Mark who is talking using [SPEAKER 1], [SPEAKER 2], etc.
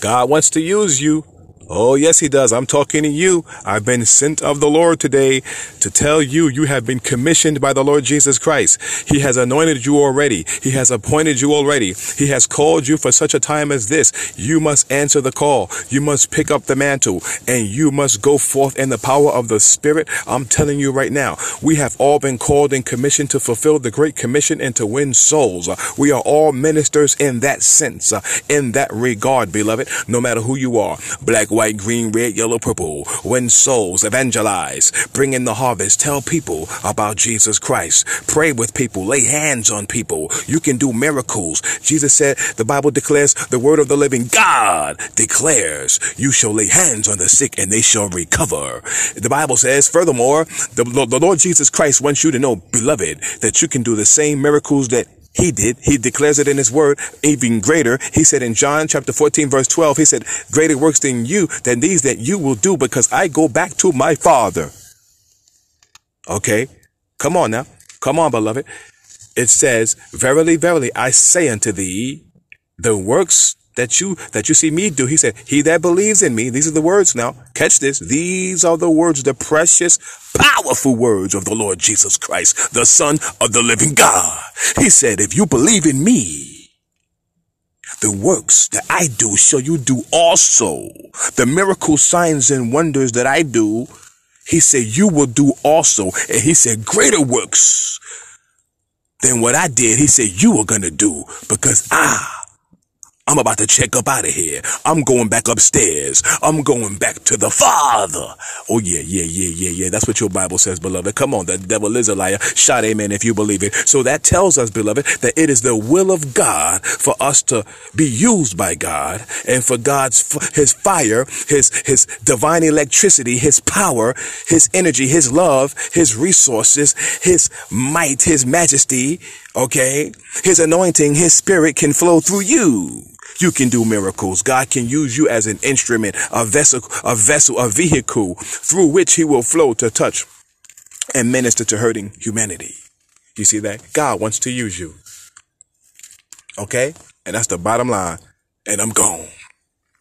[SPEAKER 1] God wants to use you. Oh, yes, he does. I'm talking to you. I've been sent of the Lord today to tell you you have been commissioned by the Lord Jesus Christ. He has anointed you already. He has appointed you already. He has called you for such a time as this. You must answer the call. You must pick up the mantle and you must go forth in the power of the Spirit. I'm telling you right now, we have all been called and commissioned to fulfill the great commission and to win souls. We are all ministers in that sense, in that regard, beloved, no matter who you are, black, white, green, red, yellow, purple. Win souls, evangelize, bring in the harvest, tell people about Jesus Christ. Pray with people, lay hands on people. You can do miracles. Jesus said, the Bible declares, the word of the living God declares, you shall lay hands on the sick and they shall recover. The Bible says, furthermore, the, the Lord Jesus Christ wants you to know, beloved, that you can do the same miracles that he did. He declares it in his word, even greater. He said in John chapter 14, verse 12, he said, greater works than you, than these that you will do because I go back to my father. Okay. Come on now. Come on, beloved. It says, verily, verily, I say unto thee, the works that you that you see me do. He said, He that believes in me, these are the words now. Catch this. These are the words, the precious, powerful words of the Lord Jesus Christ, the Son of the living God. He said, If you believe in me, the works that I do shall you do also. The miracle signs and wonders that I do, he said, you will do also. And he said, greater works than what I did. He said, you are going to do because I I'm about to check up out of here. I'm going back upstairs. I'm going back to the Father. Oh yeah, yeah, yeah, yeah, yeah. That's what your Bible says, beloved. Come on, the devil is a liar. Shout amen if you believe it. So that tells us, beloved, that it is the will of God for us to be used by God and for God's, his fire, his, his divine electricity, his power, his energy, his love, his resources, his might, his majesty, okay? His anointing, his spirit can flow through you. You can do miracles. God can use you as an instrument, a vessel, a vessel, a vehicle through which he will flow to touch and minister to hurting humanity. You see that? God wants to use you. Okay? And that's the bottom line. And I'm gone.